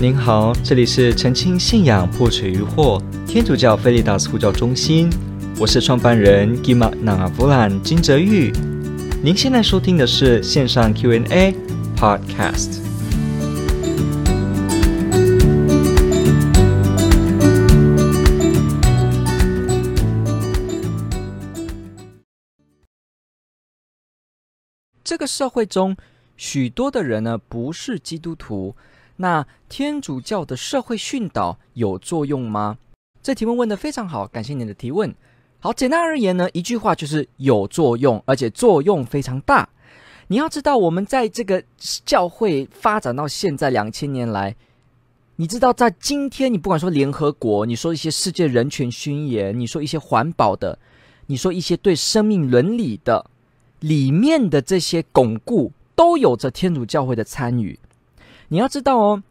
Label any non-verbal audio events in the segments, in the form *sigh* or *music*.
您好，这里是澄清信仰破除疑惑天主教菲利达斯呼叫中心，我是创办人 Gima NaAvulan 金泽玉。您现在收听的是线上 Q&A Podcast。这个社会中，许多的人呢，不是基督徒。那天主教的社会训导有作用吗？这提问问得非常好，感谢你的提问。好，简单而言呢，一句话就是有作用，而且作用非常大。你要知道，我们在这个教会发展到现在两千年来，你知道，在今天，你不管说联合国，你说一些世界人权宣言，你说一些环保的，你说一些对生命伦理的里面的这些巩固，都有着天主教会的参与。你要知道哦，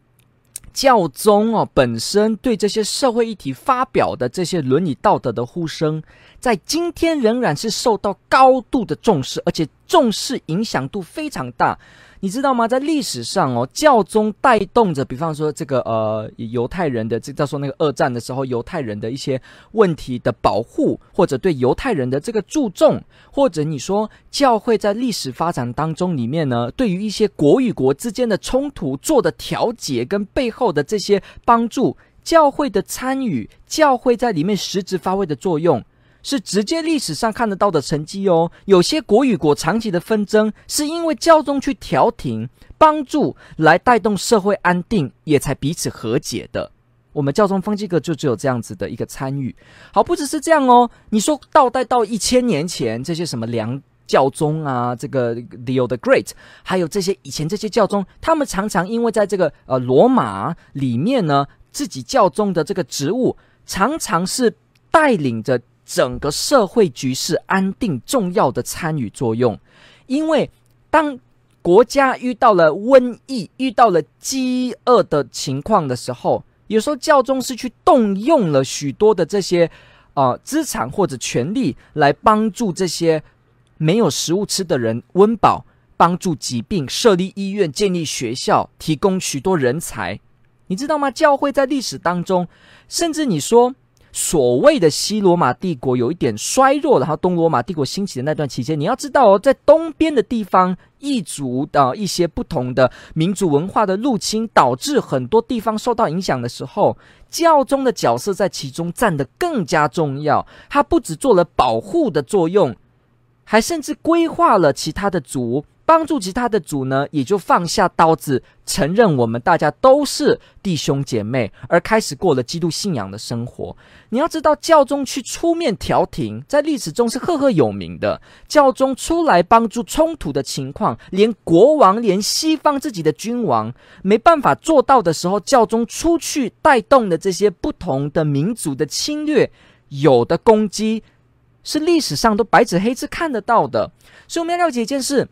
教宗哦本身对这些社会议题发表的这些伦理道德的呼声，在今天仍然是受到高度的重视，而且重视影响度非常大。你知道吗？在历史上哦，教宗带动着，比方说这个呃犹太人的，这叫做那个二战的时候，犹太人的一些问题的保护，或者对犹太人的这个注重，或者你说教会在历史发展当中里面呢，对于一些国与国之间的冲突做的调解跟背后的这些帮助，教会的参与，教会在里面实质发挥的作用。是直接历史上看得到的成绩哦。有些国与国长期的纷争，是因为教宗去调停、帮助来带动社会安定，也才彼此和解的。我们教宗方济各就只有这样子的一个参与。好，不只是这样哦。你说倒带到一千年前，这些什么梁教宗啊，这个 Leo the Great，还有这些以前这些教宗，他们常常因为在这个呃罗马里面呢，自己教宗的这个职务，常常是带领着。整个社会局势安定重要的参与作用，因为当国家遇到了瘟疫、遇到了饥饿的情况的时候，有时候教宗是去动用了许多的这些啊、呃、资产或者权力来帮助这些没有食物吃的人温饱，帮助疾病，设立医院、建立学校，提供许多人才。你知道吗？教会在历史当中，甚至你说。所谓的西罗马帝国有一点衰弱，然后东罗马帝国兴起的那段期间，你要知道哦，在东边的地方，异族的一些不同的民族文化的入侵，导致很多地方受到影响的时候，教宗的角色在其中占得更加重要。他不只做了保护的作用，还甚至规划了其他的族。帮助其他的主呢，也就放下刀子，承认我们大家都是弟兄姐妹，而开始过了基督信仰的生活。你要知道，教宗去出面调停，在历史中是赫赫有名的。教宗出来帮助冲突的情况，连国王、连西方自己的君王没办法做到的时候，教宗出去带动的这些不同的民族的侵略，有的攻击，是历史上都白纸黑字看得到的。所以我们要了解一件事。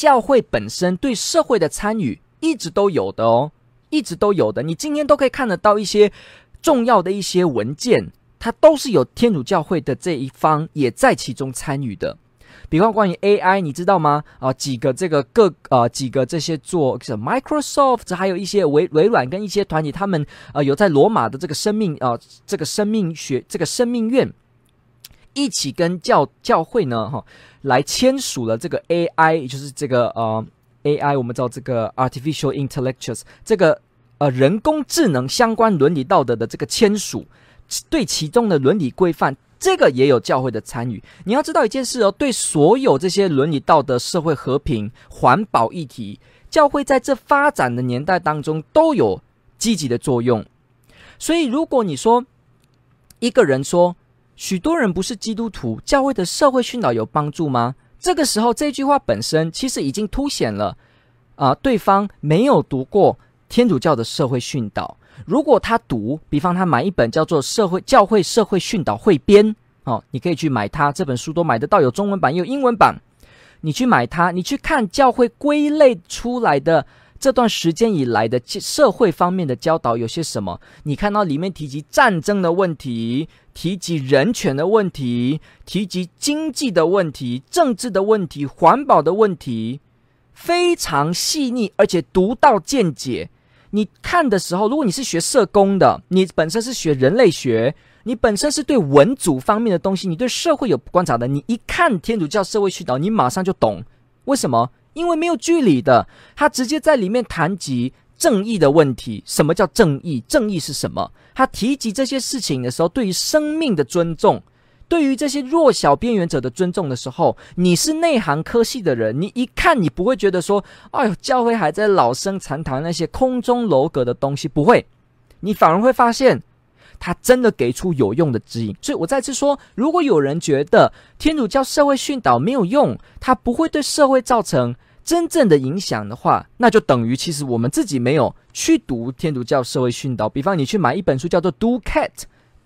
教会本身对社会的参与一直都有的哦，一直都有的。你今天都可以看得到一些重要的一些文件，它都是有天主教会的这一方也在其中参与的。比方关于 AI，你知道吗？啊，几个这个各啊几个这些做 Microsoft，还有一些微微软跟一些团体，他们呃有在罗马的这个生命啊这个生命学这个生命院。一起跟教教会呢，哈，来签署了这个 AI，就是这个呃 AI，我们知道这个 Artificial Intelligence 这个呃人工智能相关伦理道德的这个签署，对其中的伦理规范，这个也有教会的参与。你要知道一件事哦，对所有这些伦理道德、社会和平、环保议题，教会在这发展的年代当中都有积极的作用。所以，如果你说一个人说，许多人不是基督徒，教会的社会训导有帮助吗？这个时候，这句话本身其实已经凸显了，啊、对方没有读过天主教的社会训导。如果他读，比方他买一本叫做《社会教会社会训导汇编》，哦，你可以去买它，这本书都买得到，有中文版也有英文版。你去买它，你去看教会归类出来的。这段时间以来的社会方面的教导有些什么？你看到里面提及战争的问题，提及人权的问题，提及经济的问题、政治的问题、环保的问题，非常细腻而且独到见解。你看的时候，如果你是学社工的，你本身是学人类学，你本身是对文组方面的东西，你对社会有观察的，你一看天主教社会训导，你马上就懂为什么？因为没有距离的，他直接在里面谈及正义的问题。什么叫正义？正义是什么？他提及这些事情的时候，对于生命的尊重。对于这些弱小边缘者的尊重的时候，你是内行科系的人，你一看你不会觉得说，哎呦，教会还在老生常谈那些空中楼阁的东西，不会，你反而会发现，他真的给出有用的指引。所以我再次说，如果有人觉得天主教社会训导没有用，他不会对社会造成真正的影响的话，那就等于其实我们自己没有去读天主教社会训导。比方你去买一本书叫做《Do Cat》。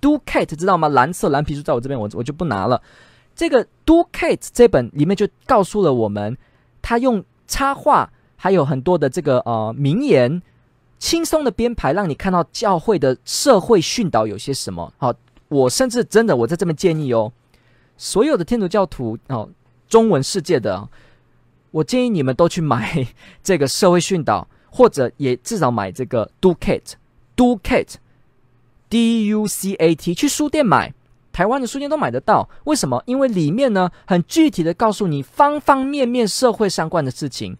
Do Cat 知道吗？蓝色蓝皮书在我这边，我我就不拿了。这个 Do Cat 这本里面就告诉了我们，他用插画还有很多的这个呃名言，轻松的编排，让你看到教会的社会训导有些什么。好，我甚至真的我在这边建议哦，所有的天主教徒哦，中文世界的，我建议你们都去买 *laughs* 这个社会训导，或者也至少买这个 Ducat，Ducat，D U C A T，去书店买，台湾的书店都买得到。为什么？因为里面呢，很具体的告诉你方方面面社会相关的事情，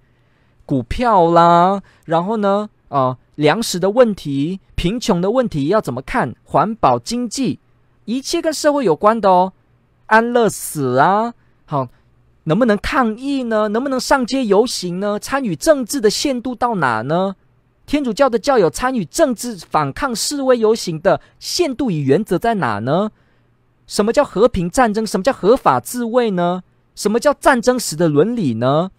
股票啦，然后呢，啊、粮食的问题、贫穷的问题要怎么看，环保、经济，一切跟社会有关的哦。安乐死啊，好，能不能抗议呢？能不能上街游行呢？参与政治的限度到哪呢？天主教的教友参与政治反抗示威游行的限度与原则在哪呢？什么叫和平战争？什么叫合法自卫呢？什么叫战争时的伦理呢？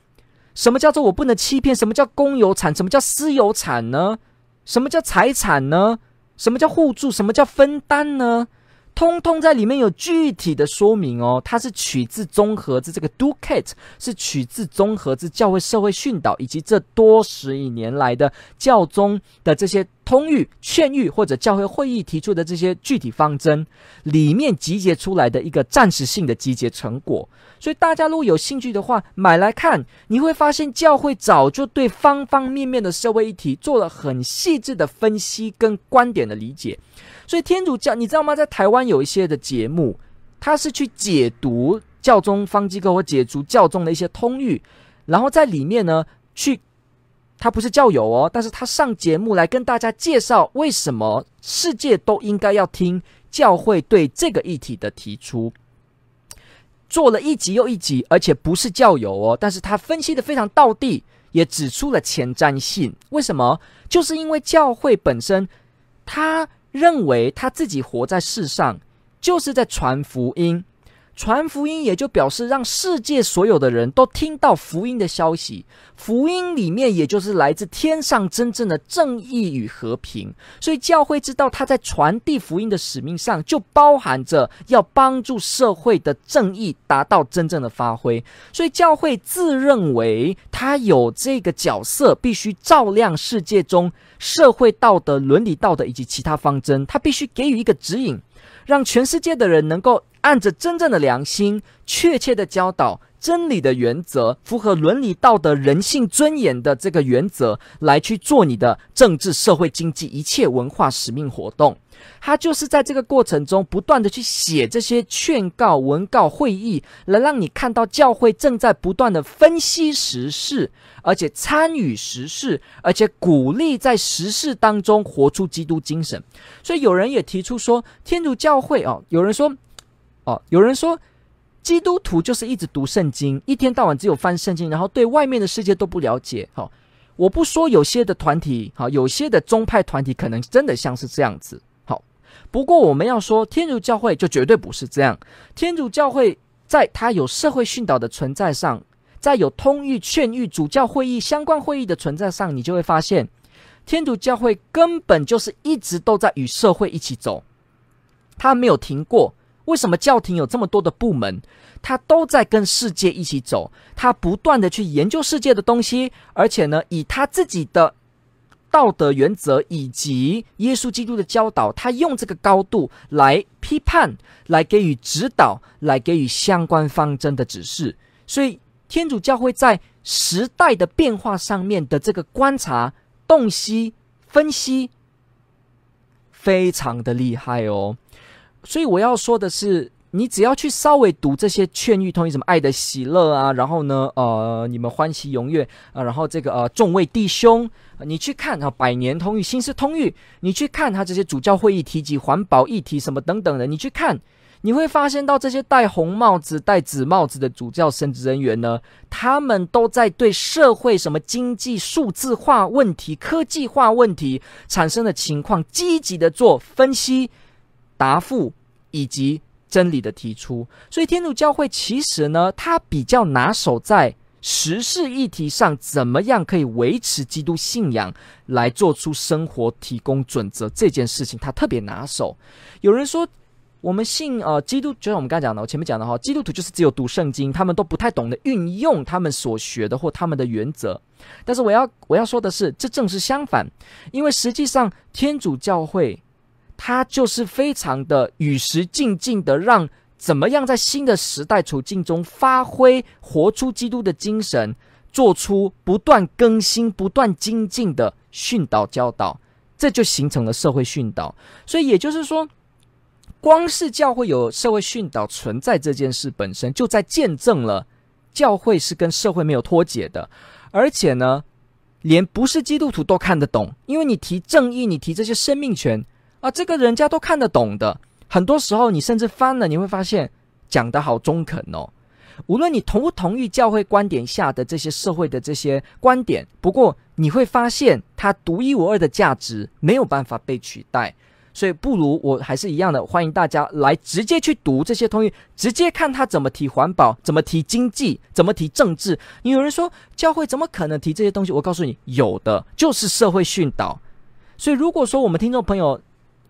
什么叫做我不能欺骗？什么叫公有产？什么叫私有产呢？什么叫财产呢？什么叫互助？什么叫分担呢？通通在里面有具体的说明哦，它是取自综合自这个 Do Cat 是取自综合自教会社会训导以及这多十亿年来的教宗的这些通谕、劝谕或者教会会议提出的这些具体方针里面集结出来的一个暂时性的集结成果。所以大家如果有兴趣的话，买来看，你会发现教会早就对方方面面的社会议题做了很细致的分析跟观点的理解。所以天主教，你知道吗？在台湾有一些的节目，他是去解读教宗方济各或解读教宗的一些通谕，然后在里面呢，去他不是教友哦，但是他上节目来跟大家介绍为什么世界都应该要听教会对这个议题的提出，做了一集又一集，而且不是教友哦，但是他分析的非常道地，也指出了前瞻性。为什么？就是因为教会本身，他。认为他自己活在世上，就是在传福音。传福音也就表示让世界所有的人都听到福音的消息。福音里面也就是来自天上真正的正义与和平。所以教会知道他在传递福音的使命上，就包含着要帮助社会的正义达到真正的发挥。所以教会自认为他有这个角色，必须照亮世界中社会道德、伦理道德以及其他方针。他必须给予一个指引。让全世界的人能够按着真正的良心、确切的教导、真理的原则、符合伦理道德、人性尊严的这个原则来去做你的政治、社会、经济一切文化使命活动。他就是在这个过程中不断的去写这些劝告、文告、会议，来让你看到教会正在不断的分析时事，而且参与时事，而且鼓励在时事当中活出基督精神。所以有人也提出说，天主教会哦，有人说，哦，有人说，基督徒就是一直读圣经，一天到晚只有翻圣经，然后对外面的世界都不了解。好，我不说有些的团体，好，有些的宗派团体可能真的像是这样子。好不过，我们要说天主教会就绝对不是这样。天主教会在它有社会训导的存在上，在有通谕、劝谕、主教会议相关会议的存在上，你就会发现，天主教会根本就是一直都在与社会一起走，它没有停过。为什么教廷有这么多的部门？他都在跟世界一起走，他不断的去研究世界的东西，而且呢，以他自己的。道德原则以及耶稣基督的教导，他用这个高度来批判、来给予指导、来给予相关方针的指示。所以，天主教会在时代的变化上面的这个观察、洞悉、分析非常的厉害哦。所以我要说的是，你只要去稍微读这些劝喻通諭，什么爱的喜乐啊，然后呢，呃，你们欢喜踊跃啊，然后这个呃，众位弟兄，你去看啊，百年通諭、新式通諭，你去看他这些主教会议提及环保议题什么等等的，你去看。你会发现到这些戴红帽子、戴紫帽子的主教神职人员呢，他们都在对社会什么经济数字化问题、科技化问题产生的情况，积极的做分析、答复以及真理的提出。所以天主教会其实呢，它比较拿手在时事议题上，怎么样可以维持基督信仰，来做出生活提供准则这件事情，它特别拿手。有人说。我们信呃基督，就像我们刚才讲的，我前面讲的哈，基督徒就是只有读圣经，他们都不太懂得运用他们所学的或他们的原则。但是我要我要说的是，这正是相反，因为实际上天主教会他就是非常的与时俱进的，让怎么样在新的时代处境中发挥活出基督的精神，做出不断更新、不断精进的训导教导，这就形成了社会训导。所以也就是说。光是教会有社会训导存在这件事本身，就在见证了教会是跟社会没有脱节的，而且呢，连不是基督徒都看得懂，因为你提正义，你提这些生命权啊，这个人家都看得懂的。很多时候，你甚至翻了，你会发现讲得好中肯哦。无论你同不同意教会观点下的这些社会的这些观点，不过你会发现它独一无二的价值没有办法被取代。所以不如我还是一样的，欢迎大家来直接去读这些通諭，直接看他怎么提环保，怎么提经济，怎么提政治。你有人说教会怎么可能提这些东西？我告诉你，有的就是社会训导。所以如果说我们听众朋友，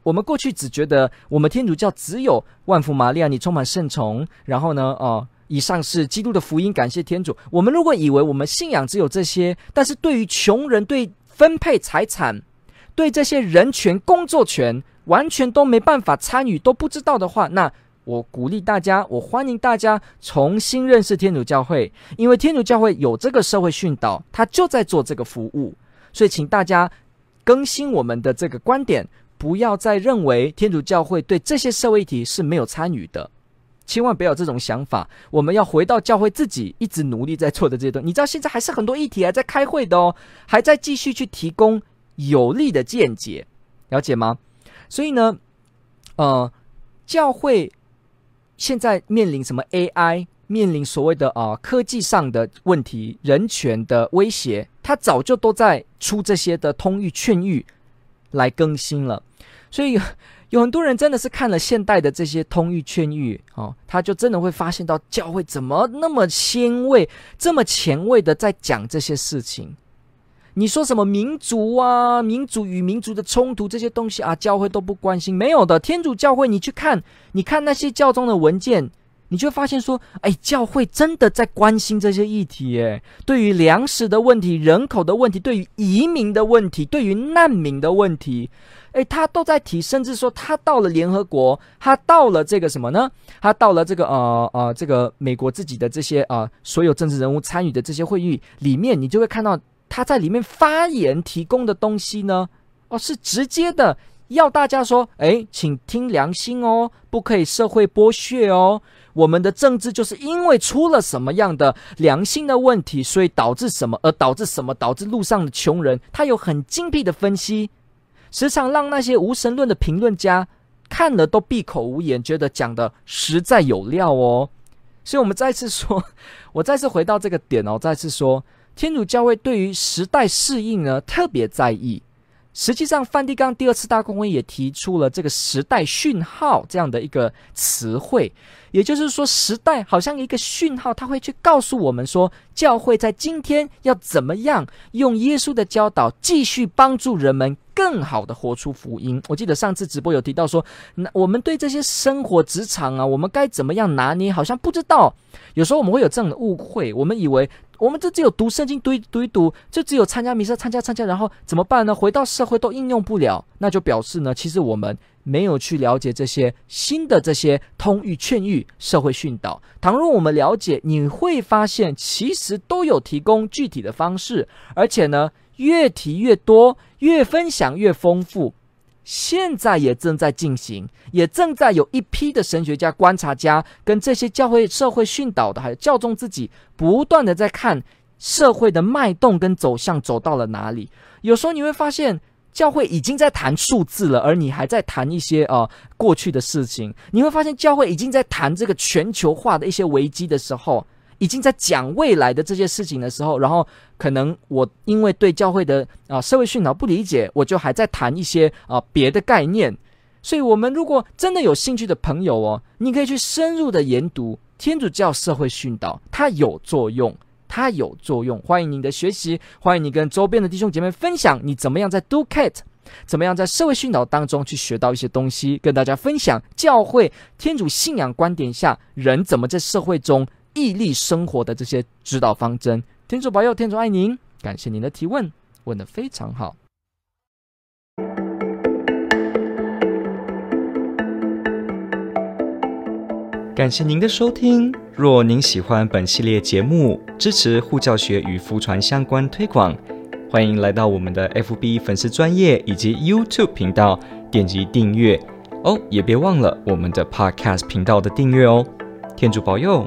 我们过去只觉得我们天主教只有万福玛利亚，你充满圣宠，然后呢，哦、呃，以上是基督的福音，感谢天主。我们如果以为我们信仰只有这些，但是对于穷人，对分配财产，对这些人权、工作权，完全都没办法参与，都不知道的话，那我鼓励大家，我欢迎大家重新认识天主教会，因为天主教会有这个社会训导，他就在做这个服务，所以请大家更新我们的这个观点，不要再认为天主教会对这些社会议题是没有参与的，千万不要有这种想法。我们要回到教会自己一直努力在做的这些东西，你知道现在还是很多议题还在开会的哦，还在继续去提供有力的见解，了解吗？所以呢，呃，教会现在面临什么 AI，面临所谓的啊、科技上的问题、人权的威胁，他早就都在出这些的通諭劝谕来更新了。所以 *laughs* 有，很多人真的是看了现代的这些通諭劝諭哦，他就真的会发现到教会怎么那么先卫、这么前卫的在讲这些事情。你说什么民族啊，民族与民族的冲突这些东西啊，教会都不关心，没有的。天主教会，你去看，你看那些教宗的文件，你就会发现说，哎，教会真的在关心这些议题，哎，对于粮食的问题、人口的问题、对于移民的问题、对于难民的问题，哎，他都在提，甚至说他到了联合国，他到了这个什么呢？他到了这个呃呃，这个美国自己的这些啊、呃，所有政治人物参与的这些会议里面，你就会看到。他在里面发言提供的东西呢，哦，是直接的要大家说，哎，请听良心哦，不可以社会剥削哦。我们的政治就是因为出了什么样的良心的问题，所以导致什么，而导致什么，导致路上的穷人。他有很精辟的分析，时常让那些无神论的评论家看了都闭口无言，觉得讲的实在有料哦。所以，我们再次说，我再次回到这个点哦，再次说。天主教会对于时代适应呢，特别在意。实际上，梵蒂冈第二次大公会也提出了这个“时代讯号”这样的一个词汇，也就是说，时代好像一个讯号，它会去告诉我们说，教会在今天要怎么样用耶稣的教导继续帮助人们。更好的活出福音。我记得上次直播有提到说，那我们对这些生活职场啊，我们该怎么样拿捏？好像不知道。有时候我们会有这样的误会，我们以为我们这只有读圣经读一读一读，就只有参加弥撒参加参加，然后怎么办呢？回到社会都应用不了，那就表示呢，其实我们没有去了解这些新的这些通諭劝諭社会训导。倘若我们了解，你会发现其实都有提供具体的方式，而且呢。越提越多，越分享越丰富。现在也正在进行，也正在有一批的神学家、观察家跟这些教会社会训导的，还有教宗自己，不断的在看社会的脉动跟走向走到了哪里。有时候你会发现，教会已经在谈数字了，而你还在谈一些呃过去的事情。你会发现，教会已经在谈这个全球化的一些危机的时候。已经在讲未来的这些事情的时候，然后可能我因为对教会的啊、社会训导不理解，我就还在谈一些啊、别的概念。所以，我们如果真的有兴趣的朋友哦，你可以去深入的研读天主教社会训导，它有作用，它有作用。欢迎你的学习，欢迎你跟周边的弟兄姐妹分享你怎么样在 Do Cat，怎么样在社会训导当中去学到一些东西，跟大家分享教会天主信仰观点下人怎么在社会中。毅力生活的这些指导方针，天主保佑，天主爱您。感谢您的提问，问得非常好。感谢您的收听。若您喜欢本系列节目，支持护教学与福传相关推广，欢迎来到我们的 FB 粉丝专业以及 YouTube 频道，点击订阅哦。也别忘了我们的 Podcast 频道的订阅哦。天主保佑。